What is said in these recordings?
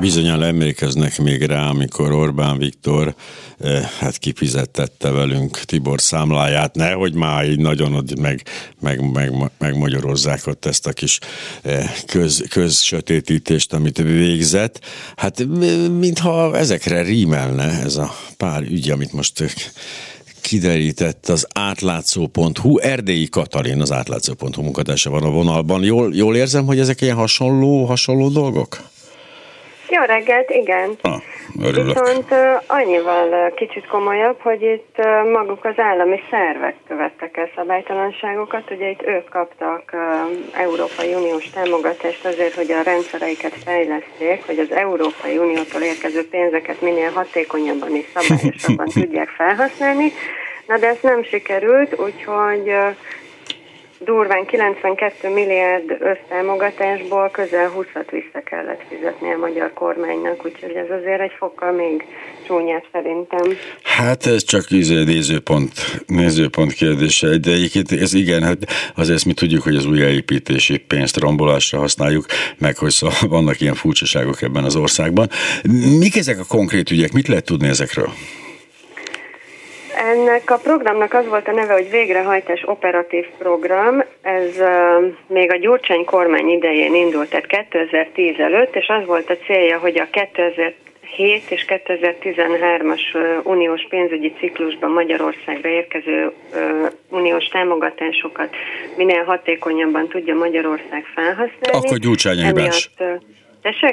Bizonyan emlékeznek még rá, amikor Orbán Viktor eh, hát kifizettette velünk Tibor számláját, nehogy már így nagyon ott meg, meg, meg, megmagyarozzák ott ezt a kis eh, köz, közsötétítést, amit végzett. Hát mintha ezekre rímelne ez a pár ügy, amit most kiderített az átlátszó.hu. Erdélyi Katalin, az átlátszó.hu munkatársa van a vonalban. Jól, jól érzem, hogy ezek ilyen hasonló, hasonló dolgok? Jó reggelt, igen. Ah, Viszont annyival kicsit komolyabb, hogy itt maguk az állami szervek követtek el szabálytalanságokat. Ugye itt ők kaptak Európai Uniós támogatást azért, hogy a rendszereiket fejleszték, hogy az Európai Uniótól érkező pénzeket minél hatékonyabban és szabályosabban tudják felhasználni. Na de ez nem sikerült, úgyhogy durván 92 milliárd össztámogatásból közel 20-at vissza kellett fizetni a magyar kormánynak, úgyhogy ez azért egy fokkal még csúnyább szerintem. Hát ez csak izé nézőpont, nézőpont kérdése, de egyébként ez igen, hát azért mi tudjuk, hogy az újjáépítési pénzt rombolásra használjuk, meg hogy szóval vannak ilyen furcsaságok ebben az országban. Mik ezek a konkrét ügyek, mit lehet tudni ezekről? Ennek a programnak az volt a neve, hogy végrehajtás operatív program. Ez uh, még a Gyurcsány kormány idején indult, tehát 2010 előtt, és az volt a célja, hogy a 2007 és 2013-as uniós pénzügyi ciklusban Magyarországra érkező uh, uniós támogatásokat minél hatékonyabban tudja Magyarország felhasználni. Akkor Gyurcsány hibás.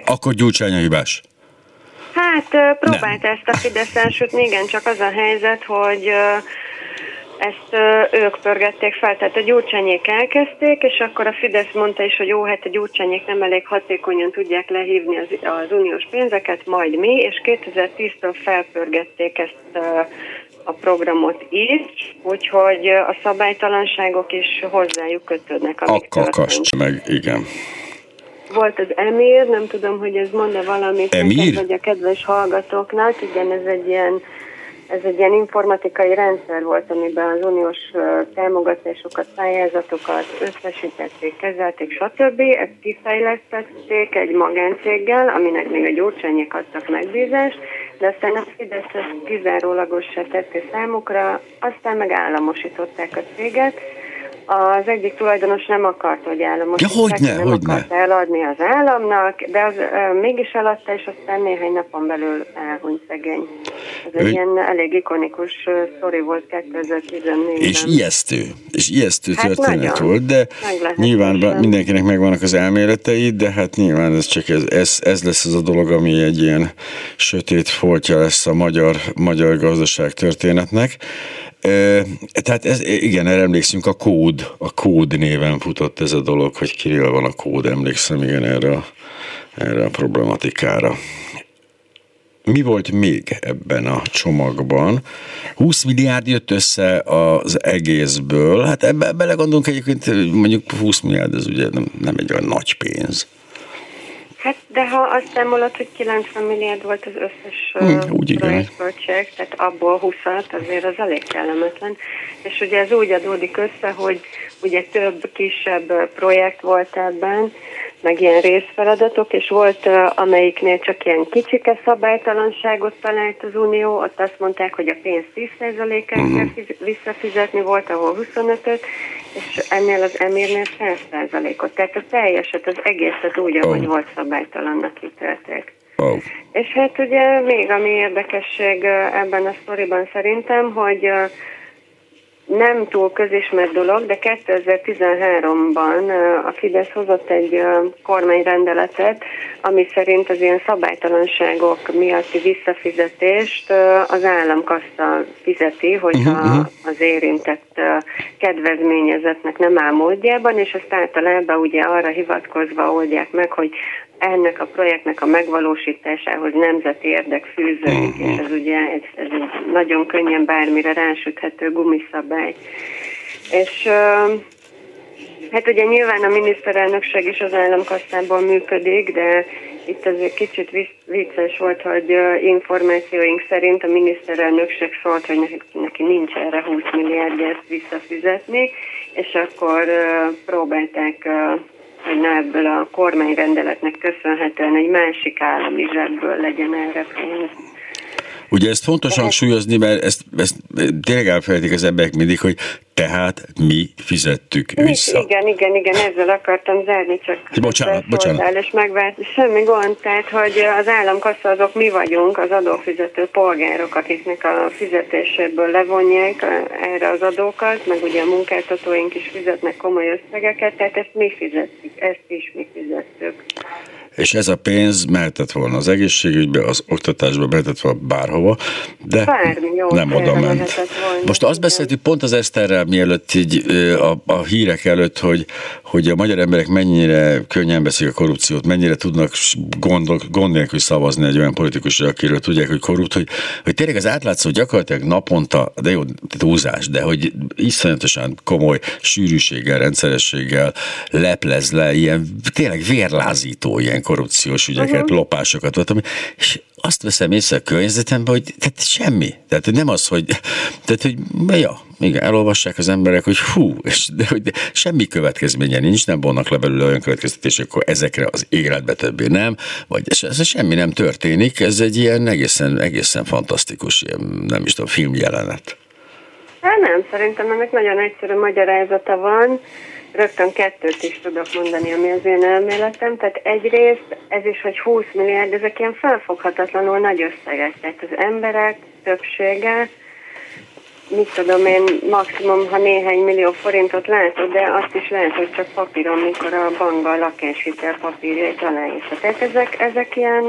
Akkor Gyurcsány hibás. Hát próbált Nem. ezt a Fidesz elsőtni, igen, csak az a helyzet, hogy ezt ők pörgették fel, tehát a gyurcsányék elkezdték, és akkor a Fidesz mondta is, hogy jó, hát a gyurcsányék nem elég hatékonyan tudják lehívni az, az uniós pénzeket, majd mi, és 2010-től felpörgették ezt a programot is, úgyhogy a szabálytalanságok is hozzájuk kötődnek. Akkor meg, igen. Volt az Emir, nem tudom, hogy ez mond-e valamit, Emir? vagy a kedves hallgatóknak, igen, ez egy ilyen ez egy ilyen informatikai rendszer volt, amiben az uniós támogatásokat, pályázatokat összesítették, kezelték, stb. Ezt kifejlesztették egy magáncéggel, aminek még a gyurcsányék adtak megbízást, de aztán a Fidesz ezt kizárólagos tette számukra, aztán meg államosították a céget, az egyik tulajdonos nem akart, hogy államos. Ja, hogy ne, nem hogy akart ne. eladni az államnak, de az uh, mégis eladta, és aztán néhány napon belül elhunyt szegény. Ez egy ilyen elég ikonikus sztori volt 2014-ben. És ijesztő, és ijesztő hát történet nagyon. volt, de nyilván mindenkinek megvannak az elméletei, de hát nyilván ez csak ez, ez, ez lesz az a dolog, ami egy ilyen sötét foltja lesz a magyar, magyar gazdaság történetnek. Tehát ez, igen, erre emlékszünk, a kód, a kód néven futott ez a dolog, hogy Kirill van a kód, emlékszem igen erre a, erre a problematikára. Mi volt még ebben a csomagban? 20 milliárd jött össze az egészből. Hát ebbe belegondolunk egyébként, mondjuk 20 milliárd, ez ugye nem, nem egy olyan nagy pénz. Hát, de ha azt számolod, hogy 90 milliárd volt az összes hmm, úgy projektköltség, tehát abból 20 azért az elég kellemetlen. És ugye ez úgy adódik össze, hogy ugye több kisebb projekt volt ebben, meg ilyen részfeladatok, és volt, amelyiknél csak ilyen kicsike szabálytalanságot talált az Unió, ott azt mondták, hogy a pénz 10%-át kell mhm. visszafizetni, volt, ahol 25-öt, és ennél az emírnél 100%-ot. Tehát a teljeset, az egészet úgy, ahogy oh. volt szabálytalannak ítélték. Oh. És hát ugye még ami érdekesség ebben a sztoriban szerintem, hogy nem túl közismert dolog, de 2013-ban a Fidesz hozott egy kormányrendeletet, ami szerint az ilyen szabálytalanságok miatti visszafizetést az államkassa fizeti, hogyha uh-huh. az érintett kedvezményezetnek nem áll módjában, és ezt általában ugye arra hivatkozva oldják meg, hogy ennek a projektnek a megvalósításához nemzeti érdek fűződik, uh-huh. és ez ugye ez, ez egy nagyon könnyen bármire rásüthető gumiszabály. És hát ugye nyilván a miniszterelnökség is az államkasszából működik, de itt azért kicsit vicces volt, hogy információink szerint a miniszterelnökség szólt, hogy neki, neki nincs erre 20 milliárd ezt visszafizetni, és akkor próbálták ne ebből a kormányrendeletnek köszönhetően egy másik állami zsebből legyen erre pénz. Ugye ezt fontos hangsúlyozni, mert ezt, ezt tényleg elfelejtik az emberek mindig, hogy tehát mi fizettük vissza. Igen, igen, igen, ezzel akartam zárni, csak bocsánat, bocsánat. és megvált. Semmi gond, tehát, hogy az államkassa azok mi vagyunk, az adófizető polgárok, akiknek a fizetéséből levonják erre az adókat, meg ugye a munkáltatóink is fizetnek komoly összegeket, tehát ezt mi fizettük, ezt is mi fizettük és ez a pénz mehetett volna az egészségügybe, az oktatásba, mehetett volna bárhova, de Bármi, jó, nem oda ment. Most azt beszéltük pont az Eszterrel, mielőtt így a, a hírek előtt, hogy, hogy a magyar emberek mennyire könnyen veszik a korrupciót, mennyire tudnak gondol, gond nélkül szavazni egy olyan politikusra, akiről tudják, hogy korrupt, hogy, hogy tényleg az átlátszó gyakorlatilag naponta, de jó, túlzás, de hogy iszonyatosan komoly sűrűséggel, rendszerességgel leplez le ilyen tényleg vérlázító ilyen korrupciós ügyeket, uh-huh. lopásokat voltam, és azt veszem észre a környezetemben, hogy tehát semmi. Tehát nem az, hogy, tehát, hogy ja, igen, elolvassák az emberek, hogy hú, és, de, hogy de semmi következménye nincs, nem vonnak le belőle olyan következtetések, akkor ezekre az életbe többé nem, vagy ez, ez semmi nem történik, ez egy ilyen egészen, egészen fantasztikus, ilyen, nem is tudom, filmjelenet. Hát nem, szerintem ennek nagyon egyszerű magyarázata van rögtön kettőt is tudok mondani, ami az én elméletem. Tehát egyrészt ez is, hogy 20 milliárd, ezek ilyen felfoghatatlanul nagy összegek. Tehát az emberek többsége, mit tudom én, maximum, ha néhány millió forintot látod, de azt is lehet, hogy csak papíron, mikor a bankban a lakáshitel papírjait aláírta. Tehát ezek, ezek ilyen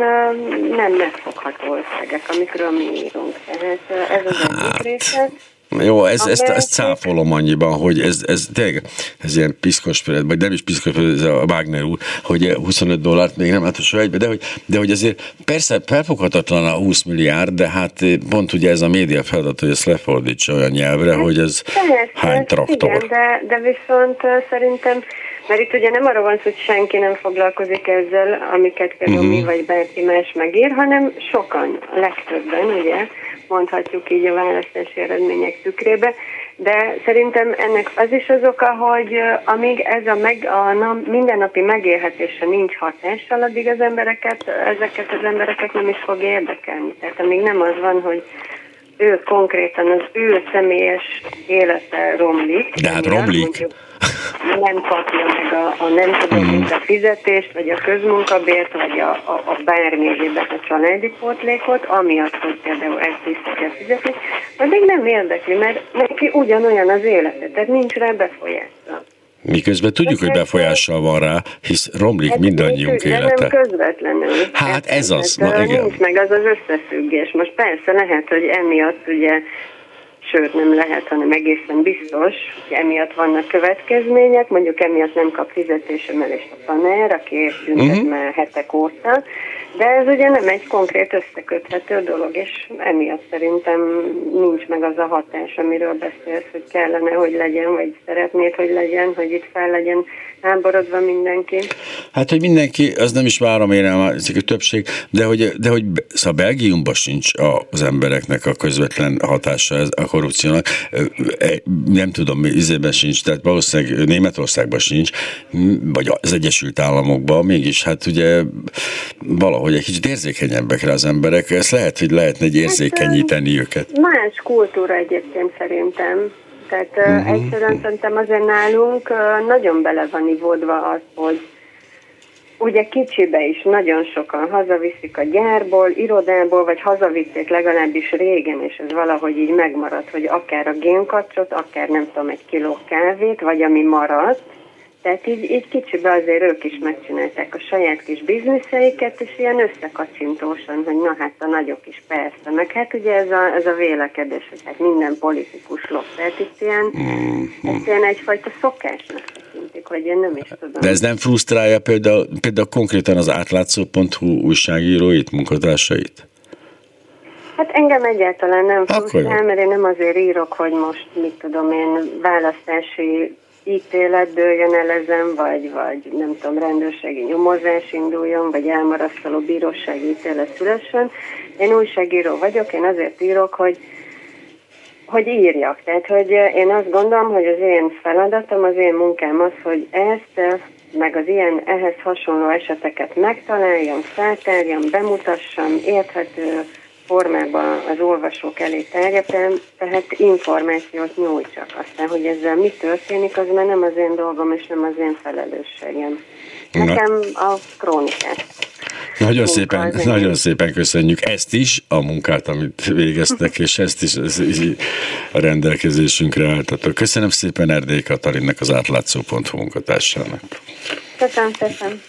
nem megfogható összegek, amikről mi írunk. Tehát ez az egyik része. Jó, ez, ezt, ezt cáfolom annyiban, hogy ez, ez tényleg, ez ilyen piszkos, vagy nem is piszkos, ez a Wagner úr, hogy 25 dollárt még nem lát a egybe, de hogy, de hogy azért persze felfoghatatlan a 20 milliárd, de hát pont ugye ez a média feladat, hogy ezt lefordítsa olyan nyelvre, hát, hogy ez persze, hány traktor. Igen, de, de viszont szerintem mert itt ugye nem arról van szó, hogy senki nem foglalkozik ezzel, amiket például uh-huh. mi vagy bárki más megír, hanem sokan, legtöbben, ugye, mondhatjuk így a választási eredmények tükrébe, de szerintem ennek az is az oka, hogy amíg ez a, meg, a na, mindennapi megélhetése nincs hatással, addig az embereket, ezeket az embereket nem is fog érdekelni. Tehát amíg nem az van, hogy ő konkrétan az ő személyes élete romlik. De hát romlik. Mondjuk, nem kapja meg a, a nem tudom, mm. a fizetést, vagy a közmunkabért, vagy a, a, a bármi egyébet a családi pótlékot, amiatt, hogy például ezt vissza kell fizetni, addig nem érdekli, mert neki ugyanolyan az élete, tehát nincs rá befolyása. Miközben tudjuk, hogy befolyással van rá, hisz romlik hát mindannyiunk élete. Nem közvetlenül. Hát ez az, na igen. Nincs meg az az összefüggés. Most persze lehet, hogy emiatt ugye sőt nem lehet, hanem egészen biztos, hogy emiatt vannak következmények, mondjuk emiatt nem kap fizetésemelést a tanár, aki tüntet uh-huh. már hetek óta, de ez ugye nem egy konkrét összeköthető dolog, és emiatt szerintem nincs meg az a hatás, amiről beszélsz, hogy kellene, hogy legyen, vagy szeretnéd, hogy legyen, hogy itt fel legyen háborodva mindenki. Hát, hogy mindenki, az nem is várom én el, a többség, de hogy, de hogy szóval Belgiumban sincs az embereknek a közvetlen hatása a korrupciónak, nem tudom, izében sincs, tehát valószínűleg Németországban sincs, vagy az Egyesült Államokban, mégis hát ugye valahogy egy kicsit érzékenyebbek rá az emberek, ezt lehet, hogy lehetne egy hát, érzékenyíteni hát, őket. Más kultúra egyébként szerintem. Tehát uh-huh. egyszerűen szerintem azért nálunk nagyon bele van ivódva az, hogy ugye kicsibe is nagyon sokan hazaviszik a gyárból, irodából, vagy hazavitték legalábbis régen, és ez valahogy így megmaradt, hogy akár a génkacsot, akár nem tudom, egy kiló kávét, vagy ami maradt, tehát így, így kicsibe azért ők is megcsinálták a saját kis bizniszeiket, és ilyen összekacsintósan, hogy na hát a nagyok is persze. Meg hát ugye ez a, ez a vélekedés, hogy hát minden politikus lop. Tehát itt ilyen, mm-hmm. ilyen egyfajta szokásnak tekintik, vagy én nem is tudom. De ez nem frusztrálja például, például konkrétan az átlátszó.hu újságíróit, munkatársait? Hát engem egyáltalán nem frusztrál, mert én nem azért írok, hogy most, mit tudom én, választási ítéletből jön el ezen, vagy, vagy nem tudom, rendőrségi nyomozás induljon, vagy elmarasztaló bírósági ítélet szülessen. Én újságíró vagyok, én azért írok, hogy hogy írjak. Tehát, hogy én azt gondolom, hogy az én feladatom, az én munkám az, hogy ezt meg az ilyen ehhez hasonló eseteket megtaláljam, feltárjam, bemutassam, érthető formában az olvasók elé terjedtem, tehát információt nyújtsak. Aztán, hogy ezzel mi történik, az már nem az én dolgom, és nem az én felelősségem. Nekem a krónikát. Nagyon szépen, nagyon szépen köszönjük ezt is, a munkát, amit végeztek, és ezt is ez, a rendelkezésünkre álltatok. Köszönöm szépen Erdély Katalinnak, az átlátszó.hu munkatársának. Köszönöm szépen.